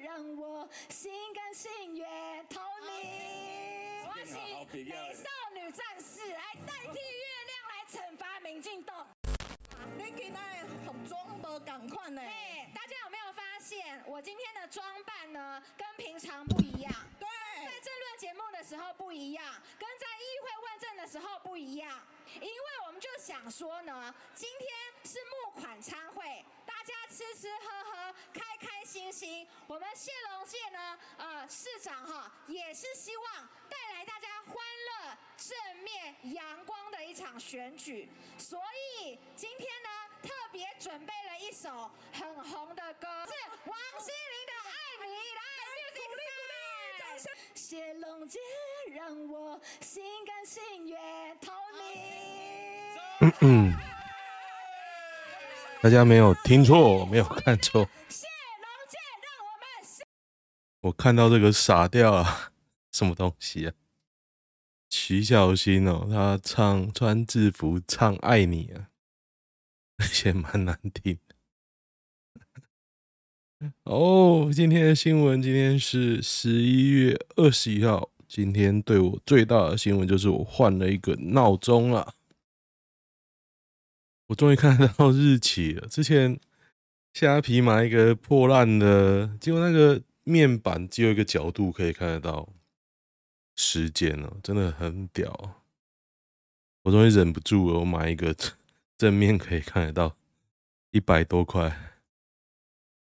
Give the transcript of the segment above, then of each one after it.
让我心甘情愿投你。我请美少女战士来代替月亮来惩罚民进党。你今天服装不赶快呢？哎，大家有没有发现我今天的装扮呢，跟平常不一样？对，在政论节目的时候不一样，跟在议会问政的时候不一样，因为我们就想说呢，今天是募款餐会。大家吃吃喝喝，开开心心。我们谢龙介呢，呃，市长哈，也是希望带来大家欢乐、正面、阳光的一场选举。所以今天呢，特别准备了一首很红的歌，是王心凌的《爱你》。来，谢龙介让我心甘情愿逃离。嗯嗯。大家没有听错，没有看错。我看到这个傻掉啊，什么东西啊？徐小新哦，他唱穿制服唱爱你啊，而且蛮难听。哦，今天的新闻，今天是十一月二十一号。今天对我最大的新闻就是我换了一个闹钟了。我终于看到日期了。之前虾皮买一个破烂的，结果那个面板只有一个角度可以看得到时间了，真的很屌。我终于忍不住了，我买一个 正面可以看得到，一百多块。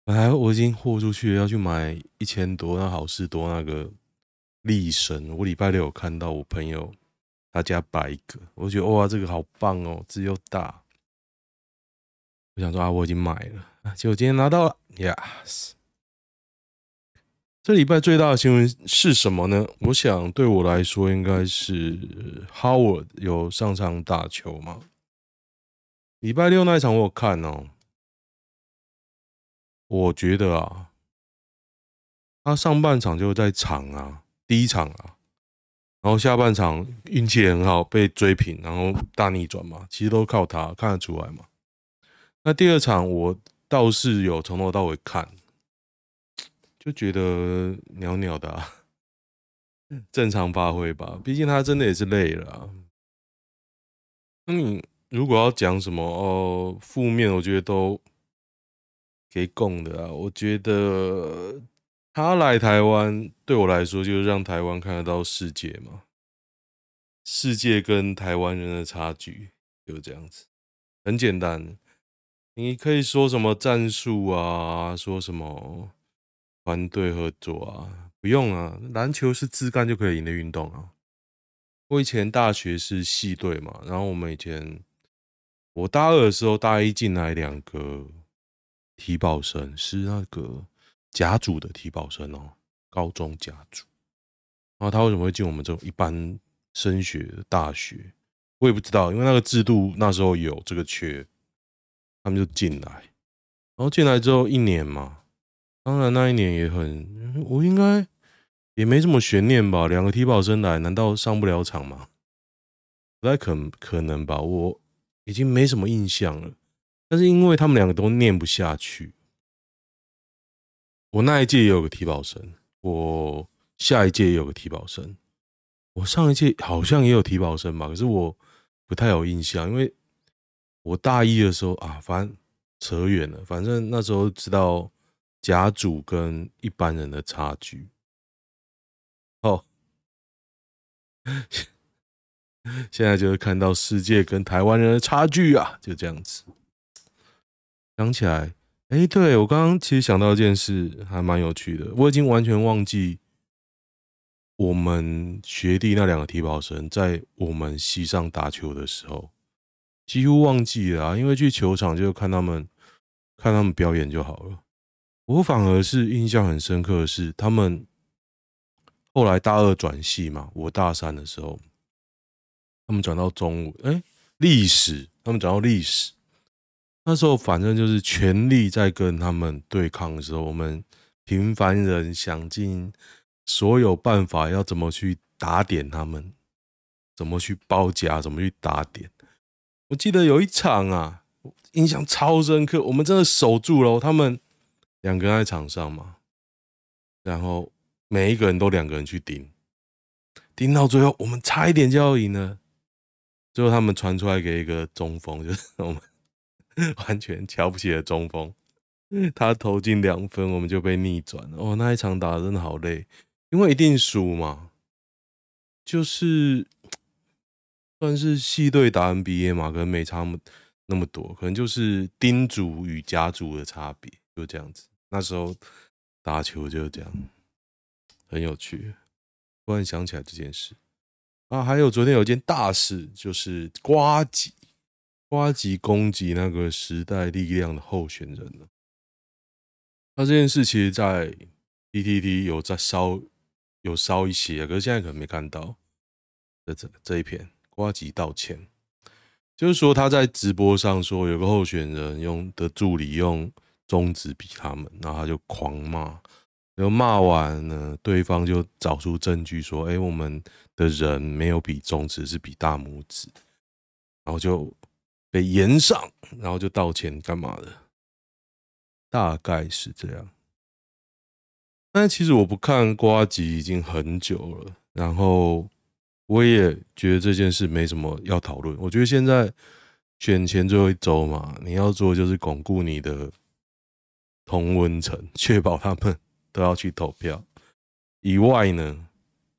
本来我已经豁出去了，要去买一千多，那好事多那个力神。我礼拜六有看到我朋友他家摆一个，我觉得哇，这个好棒哦，字又大。我想说啊，我已经买了，结果今天拿到了，yes。这礼拜最大的新闻是什么呢？我想对我来说，应该是 Howard 有上场打球嘛。礼拜六那一场我有看哦，我觉得啊，他上半场就在场啊，第一场啊，然后下半场运气很好，被追平，然后大逆转嘛，其实都靠他，看得出来嘛。那第二场我倒是有从头到尾看，就觉得袅袅的啊，正常发挥吧。毕竟他真的也是累了啊。那你如果要讲什么哦，负面，我觉得都给供的啊。我觉得他来台湾对我来说，就是让台湾看得到世界嘛。世界跟台湾人的差距就这样子，很简单。你可以说什么战术啊，说什么团队合作啊，不用啊，篮球是自干就可以赢的运动啊。我以前大学是系队嘛，然后我们以前我大二的时候，大一进来两个体保生，是那个甲组的体保生哦，高中甲组。然后他为什么会进我们这种一般升学的大学？我也不知道，因为那个制度那时候有这个缺。他们就进来，然后进来之后一年嘛，当然那一年也很，我应该也没什么悬念吧。两个体保生来，难道上不了场吗？不太可可能吧，我已经没什么印象了。但是因为他们两个都念不下去，我那一届也有个提保生，我下一届也有个提保生，我上一届好像也有提保生吧，可是我不太有印象，因为。我大一的时候啊，反正扯远了。反正那时候知道甲组跟一般人的差距。哦，现在就是看到世界跟台湾人的差距啊，就这样子。想起来，哎，对，我刚刚其实想到一件事，还蛮有趣的。我已经完全忘记我们学弟那两个体保生在我们系上打球的时候。几乎忘记了啊，因为去球场就看他们，看他们表演就好了。我反而是印象很深刻的是，他们后来大二转系嘛，我大三的时候，他们转到中午，哎，历史，他们转到历史。那时候反正就是全力在跟他们对抗的时候，我们平凡人想尽所有办法要怎么去打点他们，怎么去包夹，怎么去打点。我记得有一场啊，印象超深刻。我们真的守住了，他们两个人在场上嘛，然后每一个人都两个人去盯，盯到最后我们差一点就要赢了，最后他们传出来给一个中锋，就是我们完全瞧不起的中锋，他投进两分，我们就被逆转了。哦，那一场打得真的好累，因为一定输嘛，就是算是系队打 NBA 嘛，可能没差那么多，可能就是丁组与甲组的差别，就这样子。那时候打球就是这样，很有趣。突然想起来这件事啊，还有昨天有件大事，就是瓜吉，瓜吉攻击那个时代力量的候选人了。那这件事其实，在 PTT 有在烧，有烧一些，可是现在可能没看到。这这这一篇，瓜吉道歉。就是说他在直播上说有个候选人用的助理用中指比他们，然后他就狂骂，然后骂完呢，对方就找出证据说，哎，我们的人没有比中指，是比大拇指，然后就被延上，然后就道歉干嘛的，大概是这样。但其实我不看瓜集已经很久了，然后。我也觉得这件事没什么要讨论。我觉得现在选前最后一周嘛，你要做就是巩固你的同温层，确保他们 都要去投票。以外呢，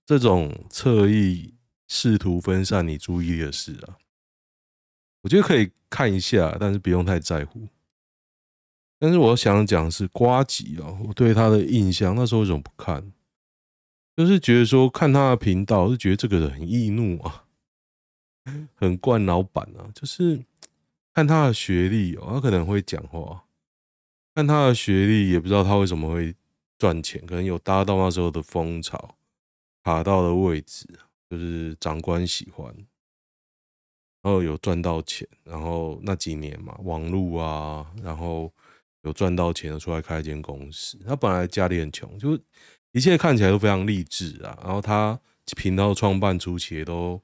这种侧翼试图分散你注意力的事啊，我觉得可以看一下，但是不用太在乎。但是我想讲是瓜吉啊，我对他的印象，那时候为什么不看？就是觉得说看他的频道，是觉得这个人很易怒啊，很惯老板啊。就是看他的学历哦，他可能会讲话。看他的学历，也不知道他为什么会赚钱，可能有搭到那时候的风潮，爬到的位置，就是长官喜欢，然后有赚到钱，然后那几年嘛，网路啊，然后有赚到钱，出来开一间公司。他本来家里很穷，就。一切看起来都非常励志啊！然后他频道创办初期也都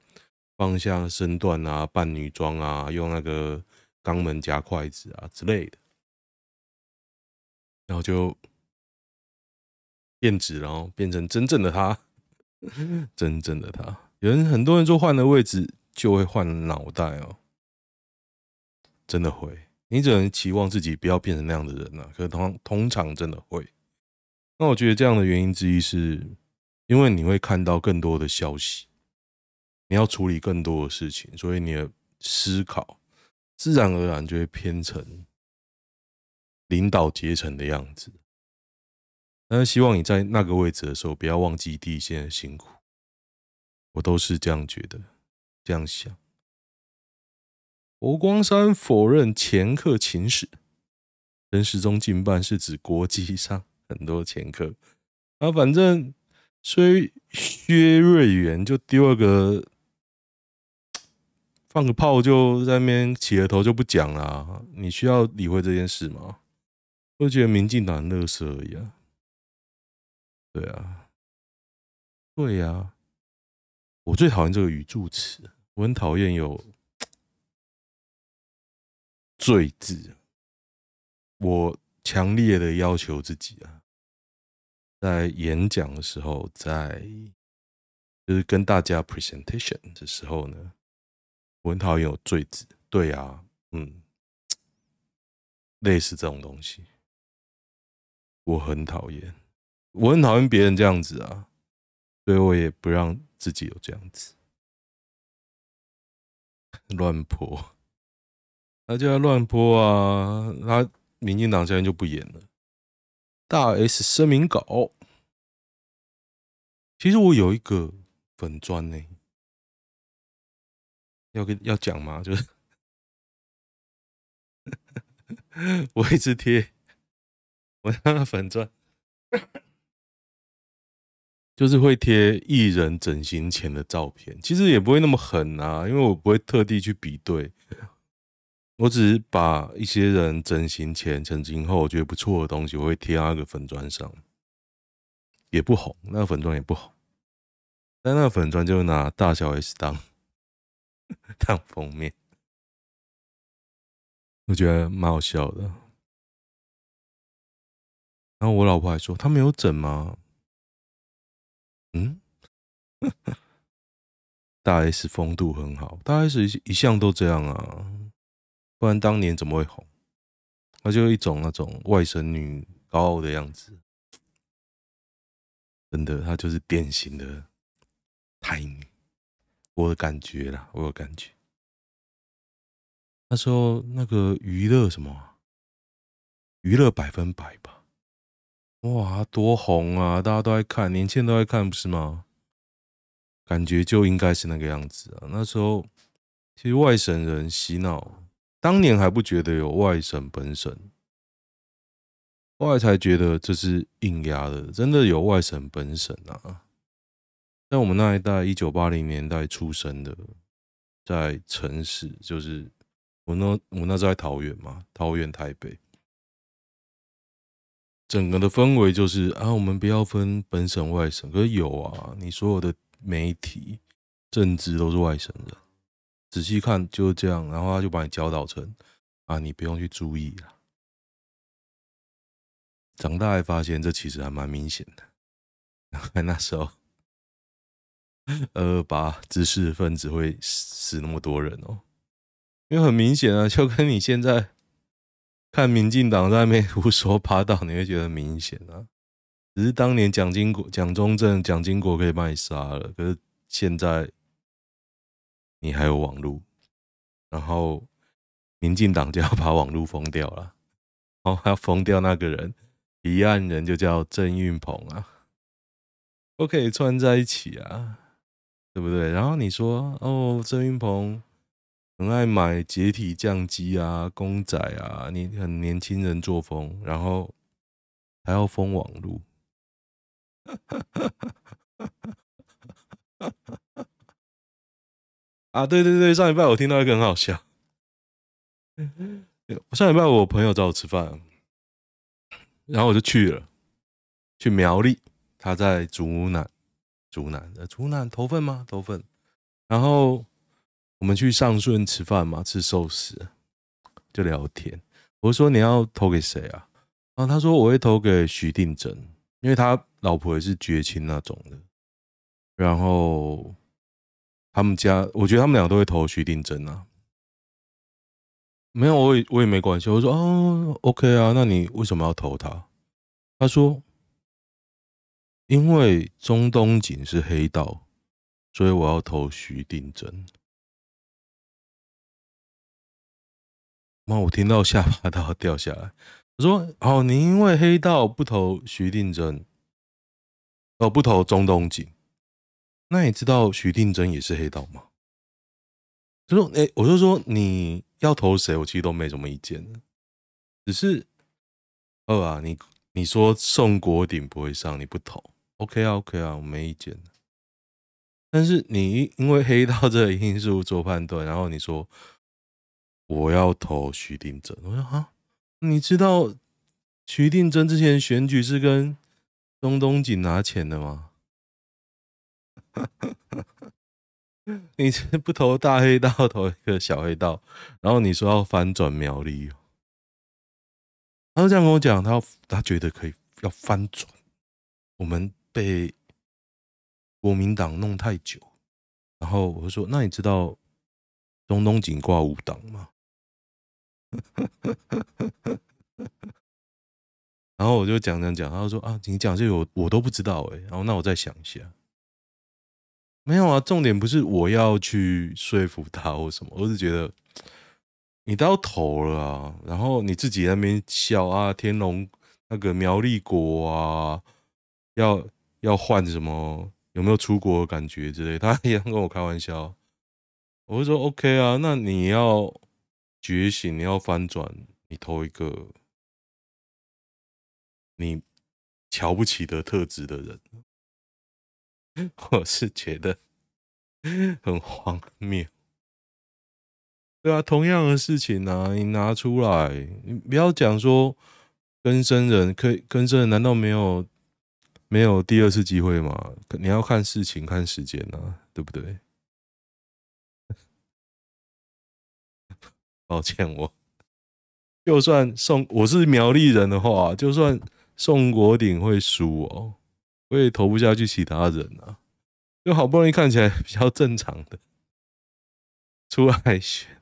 放下身段啊，扮女装啊，用那个肛门夹筷子啊之类的，然后就变质，然后变成真正的他，真正的他。有人很多人说换了位置就会换脑袋哦，真的会。你只能期望自己不要变成那样的人啊，可是通通常真的会。那我觉得这样的原因之一是，因为你会看到更多的消息，你要处理更多的事情，所以你的思考自然而然就会偏成领导阶层的样子。但是希望你在那个位置的时候，不要忘记第一线的辛苦。我都是这样觉得，这样想。佛光山否认前客情史，陈时中竞办是指国际上。很多前科啊，反正虽薛瑞元就丢了个放个炮，就在那边起了头就不讲了。你需要理会这件事吗？我觉得民进党乐色而已啊。对啊，对啊，我最讨厌这个语助词，我很讨厌有“罪”字。我。强烈的要求自己啊，在演讲的时候，在就是跟大家 presentation 的时候呢，我很讨厌有“罪”字。对啊，嗯，类似这种东西，我很讨厌，我很讨厌别人这样子啊，所以我也不让自己有这样子乱泼，他就要乱泼啊，他。民进党现在就不演了。大 S 声明稿，其实我有一个粉专呢，要跟要讲吗？就是 我一直贴我那个粉专，就是会贴艺人整形前的照片。其实也不会那么狠啊，因为我不会特地去比对。我只是把一些人整形前、整形后我觉得不错的东西，我会贴那个粉专上，也不红，那个粉专也不红，但那个粉专就拿大小 S 当当封面，我觉得蛮好笑的。然后我老婆还说：“他没有整吗？嗯，大 S 风度很好，大 S 一向都这样啊，不然当年怎么会红？她就一种那种外省女高傲的样子，真的，她就是典型的台女，我的感觉啦，我有感觉。那时候那个娱乐什么，娱乐百分百吧。哇，多红啊！大家都在看，年轻人都在看，不是吗？感觉就应该是那个样子啊。那时候，其实外省人洗脑，当年还不觉得有外省本省，后来才觉得这是硬压的。真的有外省本省啊！在我们那一代，一九八零年代出生的，在城市，就是我那我那时候在桃园嘛，桃园台北。整个的氛围就是啊，我们不要分本省外省，可是有啊，你所有的媒体、政治都是外省人，仔细看就是这样，然后他就把你教导成啊，你不用去注意了。长大才发现这其实还蛮明显的，那时候二 二八知识分子会死那么多人哦，因为很明显啊，就跟你现在。看民进党在那边胡说八道，你会觉得明显啊。只是当年蒋经国、蒋中正、蒋经国可以把你杀了，可是现在你还有网络，然后民进党就要把网络封掉了，然后还要封掉那个人，离岸人就叫郑运鹏啊，都可以串在一起啊，对不对？然后你说哦，郑运鹏。很爱买解体降机啊，公仔啊，你很年轻人作风，然后还要封网路。啊，对对对，上礼拜我听到一个很好笑。上礼拜我朋友找我吃饭，然后我就去了，去苗栗，他在竹南，竹南的竹南投份吗？投份，然后。我们去上顺吃饭嘛，吃寿司，就聊天。我说，你要投给谁啊？然后他说我会投给徐定真，因为他老婆也是绝亲那种的。然后他们家，我觉得他们两个都会投徐定真啊。没有，我也我也没关系。我说哦，OK 啊，那你为什么要投他？他说，因为中东锦是黑道，所以我要投徐定真。妈，我听到下巴都要掉下来。我说：“哦，你因为黑道不投徐定真，哦，不投中东锦，那你知道徐定真也是黑道吗？”他说：“哎，我就说你要投谁，我其实都没什么意见，只是二啊，你你说宋国鼎不会上，你不投，OK 啊，OK 啊，我没意见。但是你因为黑道这个因素做判断，然后你说。”我要投徐定真。我说啊，你知道徐定真之前选举是跟钟东锦拿钱的吗？你这不投大黑道，投一个小黑道，然后你说要翻转苗栗，他就这样跟我讲，他他觉得可以要翻转，我们被国民党弄太久，然后我就说，那你知道钟东锦挂五党吗？然后我就讲讲讲，他说啊，你讲这个我我都不知道哎，然后那我再想一下，没有啊，重点不是我要去说服他或什么，我是觉得你到头了啊，然后你自己那边笑啊，天龙那个苗栗国啊，要要换什么，有没有出国的感觉之类，他一样跟我开玩笑，我就说 OK 啊，那你要。觉醒，你要翻转，你投一个你瞧不起的特质的人，我是觉得很荒谬。对啊，同样的事情呢、啊，你拿出来，你不要讲说跟生人可以更生人，难道没有没有第二次机会吗？你要看事情，看时间啊，对不对？抱歉，我就算宋我是苗栗人的话，就算宋国鼎会输哦，我也投不下去其他人啊。就好不容易看起来比较正常的出来选，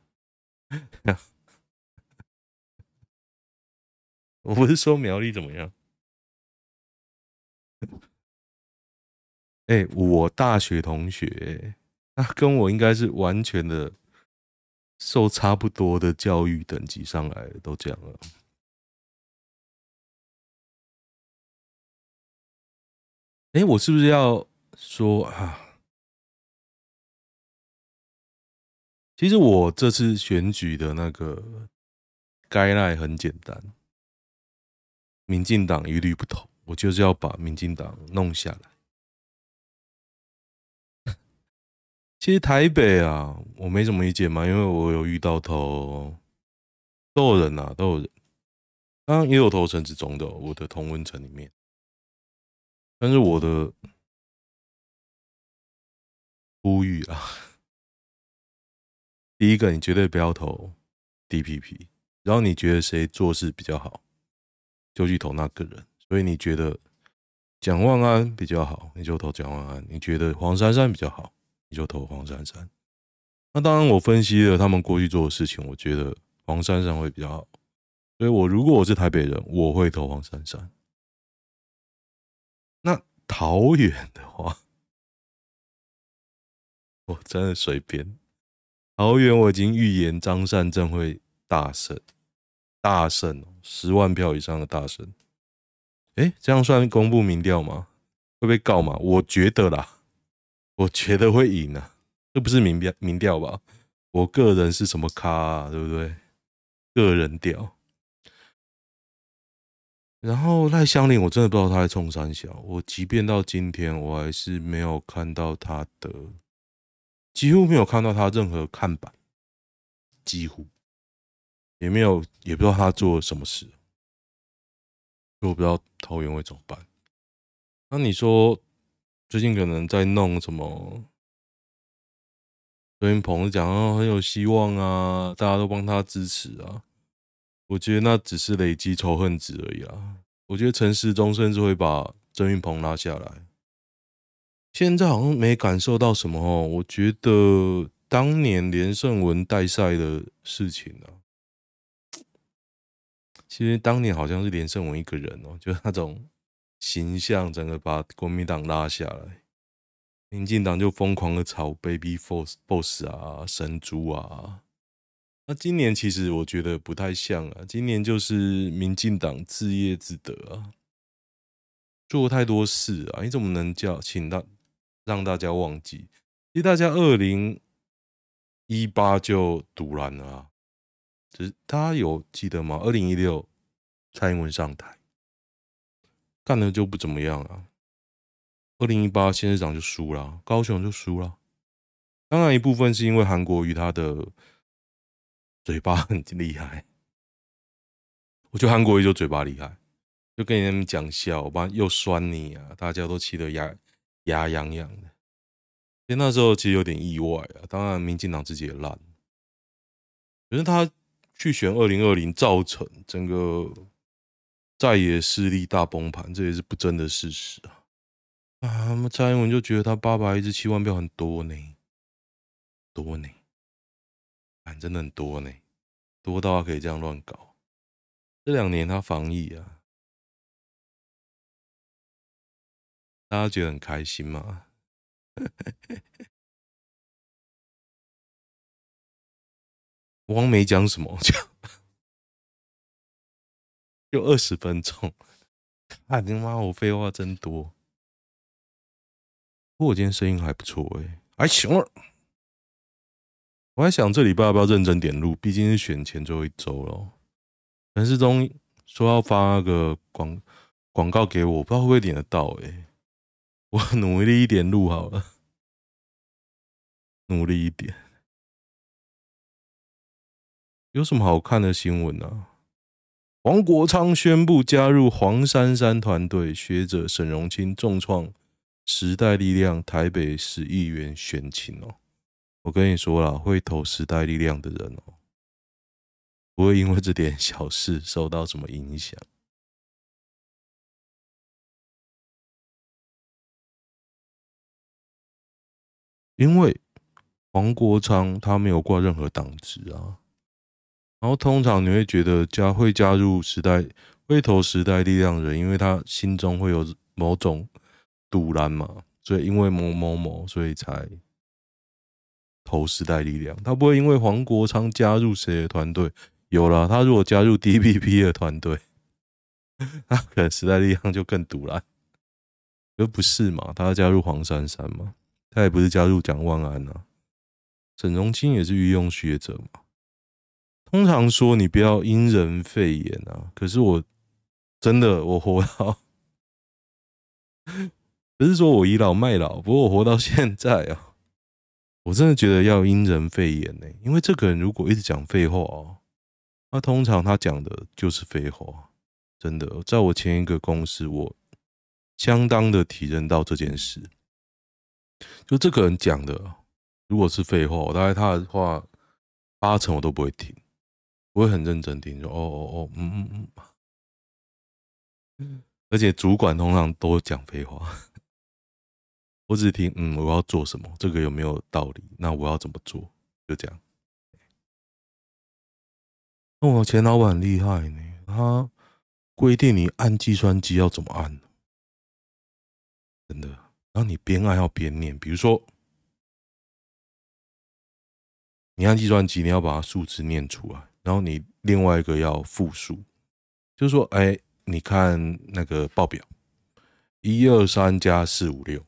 我不是说苗栗怎么样？哎、我大学同学，他跟我应该是完全的受差不多的教育等级上来，都这样了。哎、我是不是要？说啊，其实我这次选举的那个该赖很简单，民进党一律不投，我就是要把民进党弄下来。其实台北啊，我没什么意见嘛，因为我有遇到投，都有人啊，都有人，当然也有投陈志忠的，我的同温层里面，但是我的。呼吁啊！第一个，你绝对不要投 DPP，然后你觉得谁做事比较好，就去投那个人。所以你觉得蒋万安比较好，你就投蒋万安；你觉得黄珊珊比较好，就投黄珊珊。那当然，我分析了他们过去做的事情，我觉得黄珊珊会比较好。所以我如果我是台北人，我会投黄珊珊。那桃园的话，我真的随便，桃园我已经预言张善政会大胜，大胜，十万票以上的大胜。哎，这样算公布民调吗？会被告吗？我觉得啦，我觉得会赢啊，这不是民调民调吧？我个人是什么咖啊，对不对？个人调。然后赖香林，我真的不知道他在冲三小。我即便到今天，我还是没有看到他的。几乎没有看到他任何看板，几乎也没有，也不知道他做了什么事。我不知道桃园会怎么办。那你说最近可能在弄什么？周云鹏讲啊，很有希望啊，大家都帮他支持啊。我觉得那只是累积仇恨值而已啊。我觉得陈世忠甚至会把曾云鹏拉下来。现在好像没感受到什么哦，我觉得当年连胜文带赛的事情啊，其实当年好像是连胜文一个人哦，就是那种形象，整个把国民党拉下来，民进党就疯狂的炒 baby force Boss 啊，神猪啊。那今年其实我觉得不太像啊，今年就是民进党自业自得啊，做太多事啊，你怎么能叫请大？让大家忘记，其实大家二零一八就赌烂了啊！只是大家有记得吗？二零一六蔡英文上台，干的就不怎么样啊。二零一八县市长就输了，高雄就输了。当然一部分是因为韩国瑜他的嘴巴很厉害，我觉得韩国瑜就嘴巴厉害，就跟你们讲笑，我把又酸你啊，大家都气得牙。牙痒痒的，其实那时候其实有点意外啊。当然，民进党自己也烂，可是他去选二零二零，造成整个在野势力大崩盘，这也是不争的事实啊。啊，那蔡英文就觉得他八百一十七万票很多呢，多呢，反，真的很多呢，多到他可以这样乱搞。这两年他防疫啊。大家觉得很开心吗？我刚没讲什么，讲 就二十分钟。啊，你妈！我废话真多。不过我今天声音还不错哎，还行了。我还想这礼拜要不要认真点录，毕竟是选前最后一周了。陈世忠说要发那个广广告给我，不知道会不会点得到哎。我努力一点录好了，努力一点。有什么好看的新闻啊？王国昌宣布加入黄珊珊团队，学者沈荣清重创时代力量，台北十亿元选情哦。我跟你说了，会投时代力量的人哦，不会因为这点小事受到什么影响，因为黄国昌他没有挂任何党职啊。然后通常你会觉得加会加入时代会投时代力量的人，因为他心中会有某种赌烂嘛，所以因为某某某，所以才投时代力量。他不会因为黄国昌加入谁的团队，有了他如果加入 DPP 的团队，那可能时代力量就更赌烂。又不是嘛，他要加入黄珊珊嘛，他也不是加入蒋万安啊。沈荣钦也是御用学者嘛。通常说你不要因人废言啊，可是我真的我活到，不是说我倚老卖老，不过我活到现在啊，我真的觉得要因人废言呢，因为这个人如果一直讲废话哦，那通常他讲的就是废话，真的，在我前一个公司，我相当的体认到这件事，就这个人讲的，如果是废话，大概他的话八成我都不会听。我会很认真听，说哦哦哦，嗯嗯嗯，而且主管通常都讲废话，我只听，嗯，我要做什么，这个有没有道理？那我要怎么做？就这样。那我前老板很厉害呢，他规定你按计算机要怎么按，真的，然后你边按要边念，比如说你按计算机，你要把它数字念出来。然后你另外一个要复数，就是说，哎，你看那个报表，一二三加四五六。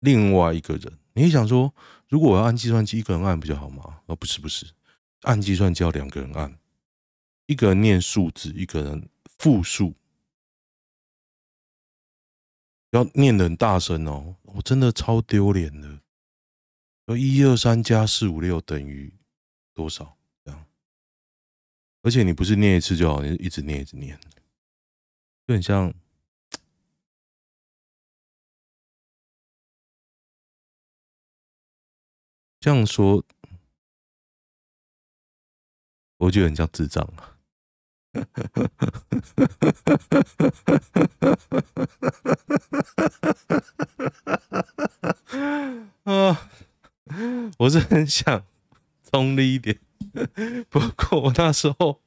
另外一个人，你想说，如果我要按计算机，一个人按不就好吗？哦，不是不是，按计算机要两个人按，一个人念数字，一个人复数，要念的很大声哦，我真的超丢脸的。说一二三加四五六等于多少？而且你不是念一次就好，你一直念一直念，就很像 这样说，我觉得很像智障啊！啊，我是很想中立一点。不过我那时候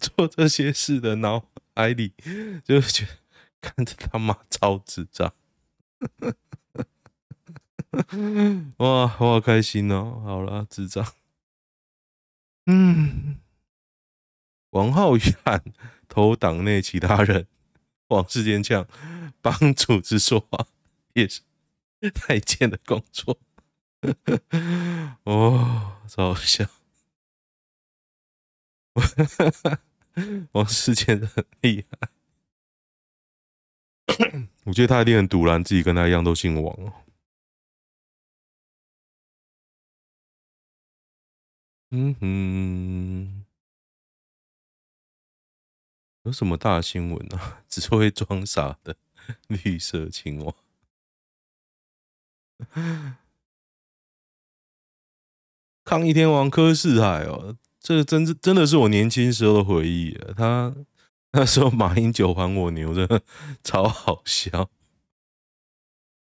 做这些事的脑海里，就觉得看着他妈超智障，哇，我好开心哦！好了，智障，嗯，王浩宇喊投党内其他人，王世坚呛帮组织说话也是 太监的工作，哦，超好笑。王世坚很厉害，我觉得他一定很赌烂，自己跟他一样都姓王哦。嗯哼，有什么大新闻啊？只会装傻的绿色青蛙，抗议天王柯世海哦。这个真是真的是我年轻时候的回忆啊！他那时候马英九还我牛，真的超好笑。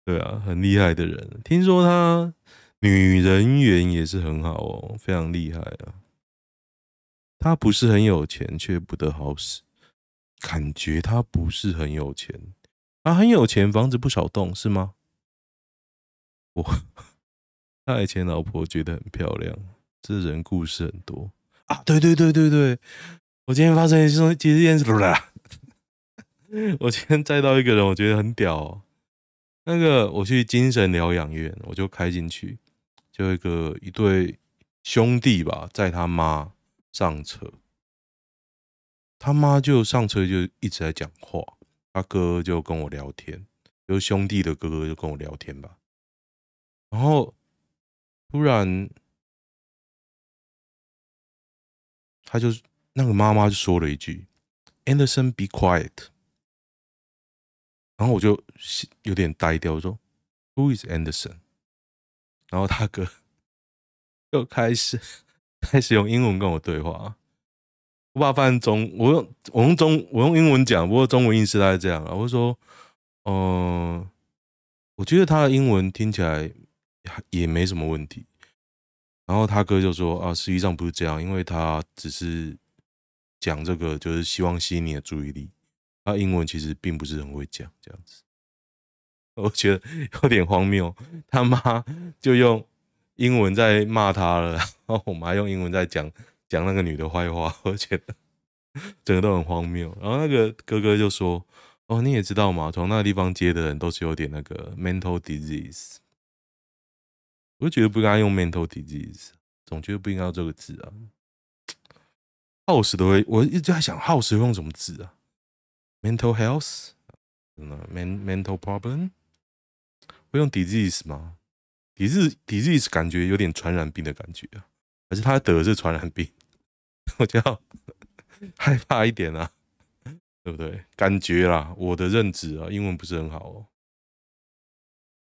对啊，很厉害的人。听说他女人缘也是很好哦，非常厉害啊。他不是很有钱，却不得好死。感觉他不是很有钱，他很有钱，房子不少栋，是吗？我 他以前老婆觉得很漂亮，这人故事很多。啊，对对对对对，我今天发生一件其实一件事啦。我今天载到一个人，我觉得很屌。那个我去精神疗养院，我就开进去，就一个一对兄弟吧，载他妈上车，他妈就上车就一直在讲话，他哥就跟我聊天，就兄弟的哥哥就跟我聊天吧，然后突然。他就那个妈妈就说了一句：“Anderson, be quiet。”然后我就有点呆掉，我说：“Who is Anderson？” 然后他哥又开始开始用英文跟我对话。我把它翻中，我用我用中我用英文讲，不过中文意思大概这样啊。我就说：“嗯、我觉得他的英文听起来也没什么问题。然后他哥就说啊，实际上不是这样，因为他只是讲这个，就是希望吸引你的注意力。他英文其实并不是很会讲，这样子，我觉得有点荒谬。他妈就用英文在骂他了，然后我妈用英文在讲讲那个女的坏话，我觉得 整个都很荒谬。然后那个哥哥就说。哦，你也知道嘛，从那个地方接的人都是有点那个 mental disease，我就觉得不应该用 mental disease，总觉得不应该用这个字啊。house 都会，我一直在想 house 用什么字啊？mental health，mental problem，会用 disease 吗？disease disease 感觉有点传染病的感觉啊，还是他得的是传染病？我就要害怕一点啊。对不对？感觉啦，我的认知啊，英文不是很好哦。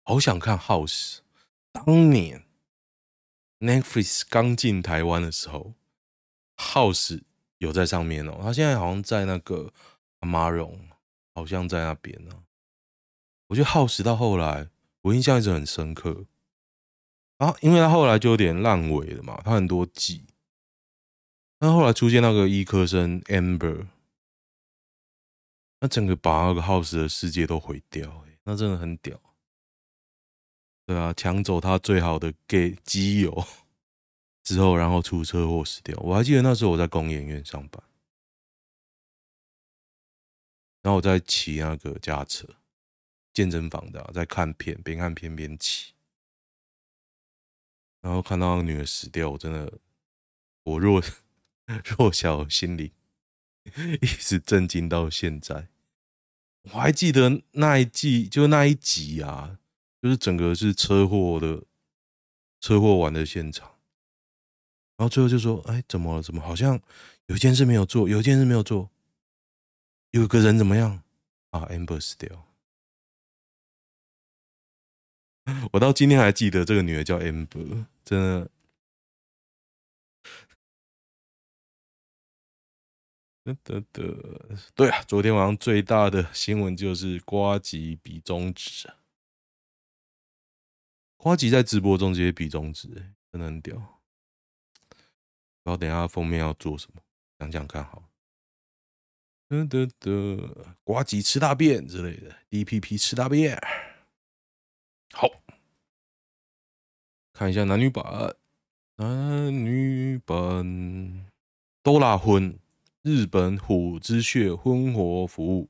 好想看 House，当年 Netflix 刚进台湾的时候，House 有在上面哦。他现在好像在那个阿妈荣，好像在那边呢。我觉得 House 到后来，我印象一直很深刻啊，因为他后来就有点烂尾了嘛，他很多季。那后来出现那个医科生 Amber。那整个把那个 House 的世界都毁掉，欸，那真的很屌。对啊，抢走他最好的 gay 基友 之后，然后出车祸死掉。我还记得那时候我在工研院上班，然后我在骑那个驾车，健身房的，在看片，边看片边骑，然后看到那个女的死掉，我真的，我弱 弱小心灵。一直震惊到现在，我还记得那一季，就那一集啊，就是整个是车祸的车祸完的现场，然后最后就说：“哎，怎么了？怎么好像有一件事没有做？有一件事没有做？有个人怎么样啊？Amber 死掉。”我到今天还记得这个女的叫 Amber，真的。得得得，对啊，昨天晚上最大的新闻就是瓜吉比中指，花吉在直播中直接比中指，欸，真的很屌。然后等下封面要做什么，想想看好。得得得，呱吉吃大便之类的，DPP 吃大便。好，看一下男女版，男女版都拉婚。日本虎之穴婚活服务，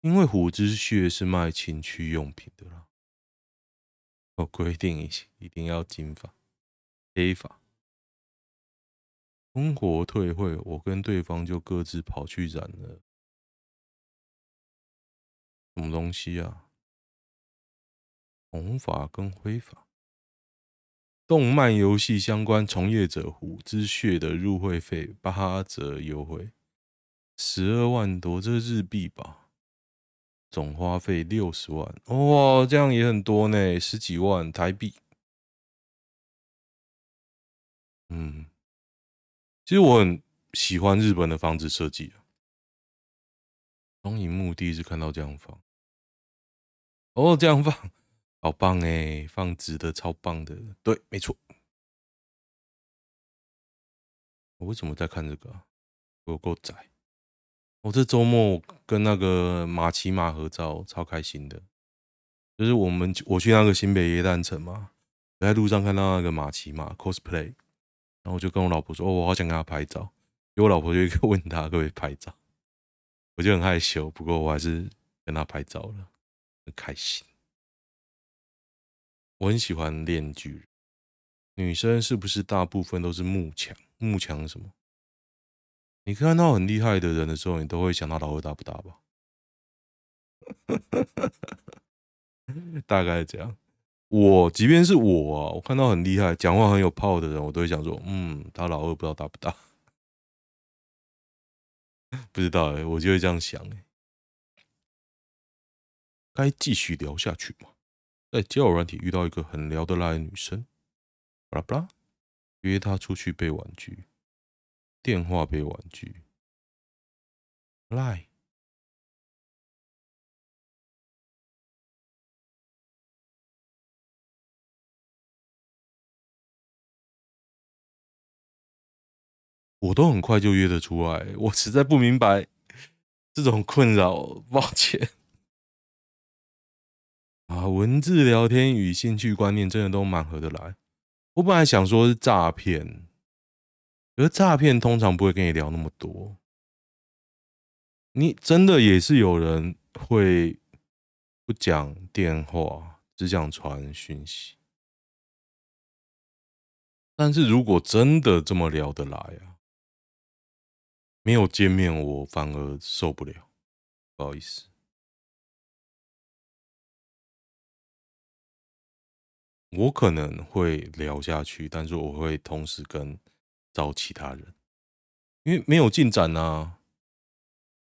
因为虎之穴是卖情趣用品的啦，我规定一一定要金发、黑发，婚活退会，我跟对方就各自跑去染了什么东西啊？红发跟灰发。动漫游戏相关从业者虎之穴的入会费八折优惠，十二万多，这日币吧？总花费六十万，哇，这样也很多呢，十几万台币。嗯，其实我很喜欢日本的房子设计啊。双萤幕第一次看到这样放，哦，这样放。好棒哎，放直的超棒的，对，没错。我为什么在看这个啊？我够窄。我这周末跟那个马奇马合照，超开心的。就是我们我去那个新北耶诞城嘛，在路上看到那个马奇马 cosplay，然后我就跟我老婆说：“哦，我好想跟他拍照。”因为我老婆就 问他可不可以拍照，我就很害羞，不过我还是跟他拍照了，很开心。我很喜欢链锯，女生是不是大部分都是慕强？慕强什么？你看到很厉害的人的时候，你都会想到老二大不大吧？大概这样。我即便是我啊，我看到很厉害、讲话很有泡的人，我都会想说，嗯，他老二不知道大不大？不知道哎、我就会这样想哎、欸。该继续聊下去吗？在交友软体遇到一个很聊得来的女生，巴拉巴拉，约她出去被婉拒，电话被婉拒。赖。我都很快就约得出来，我实在不明白 这种困扰，抱歉。啊，文字聊天与兴趣观念真的都蛮合得来。我本来想说是诈骗，而诈骗通常不会跟你聊那么多。你真的也是有人会不讲电话，只讲传讯息。但是如果真的这么聊得来啊，没有见面我反而受不了，不好意思。我可能会聊下去，但是我会同时跟找其他人，因为没有进展啊。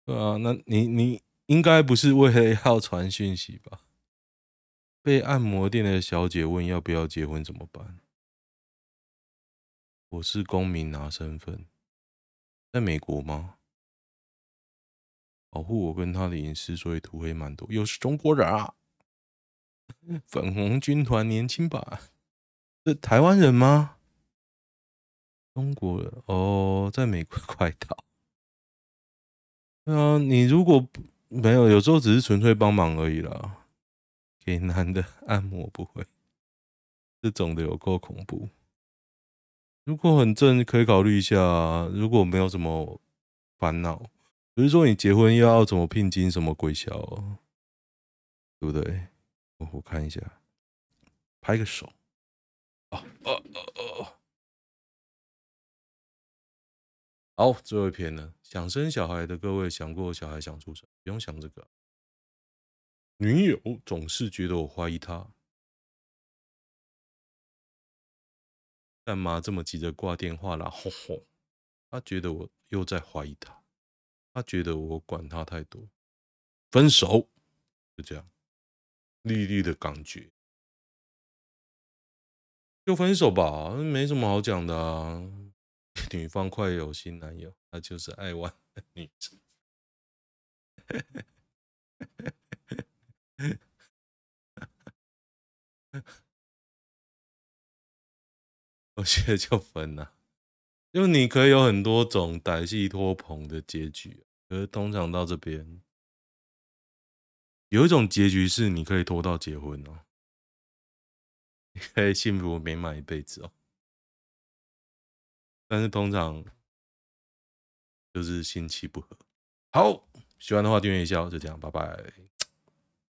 对啊，那你你应该不是为了要传讯息吧？被按摩店的小姐问要不要结婚怎么办？我是公民拿身份，在美国吗？保护我跟他的隐私，所以涂黑蛮多，又是中国人啊！粉红军团年轻版，是台湾人吗？中国人哦，在美国快到。对啊，你如果没有，有时候只是纯粹帮忙而已啦。给男的按摩不会，这种的有够恐怖。如果很正，可以考虑一下。如果没有什么烦恼，比如说你结婚又要怎么聘金，什么鬼小，对不对？我看一下，拍个手。哦哦哦哦。好，最后一篇呢。想生小孩的各位，想过小孩想出生？不用想这个。女友总是觉得我怀疑她，干嘛这么急着挂电话啦？吼吼，她觉得我又在怀疑她，她觉得我管她太多，分手，就这样。绿绿的感觉，就分手吧，没什么好讲的啊。女方快有新男友，她就是爱玩的女生。我觉得就分了，因为你可以有很多种歹戏拖棚的结局，可是通常到这边。有一种结局是你可以拖到结婚哦，你可以幸福美满一辈子哦。但是通常就是心气不合。好，喜欢的话订阅一下，就这样，拜拜。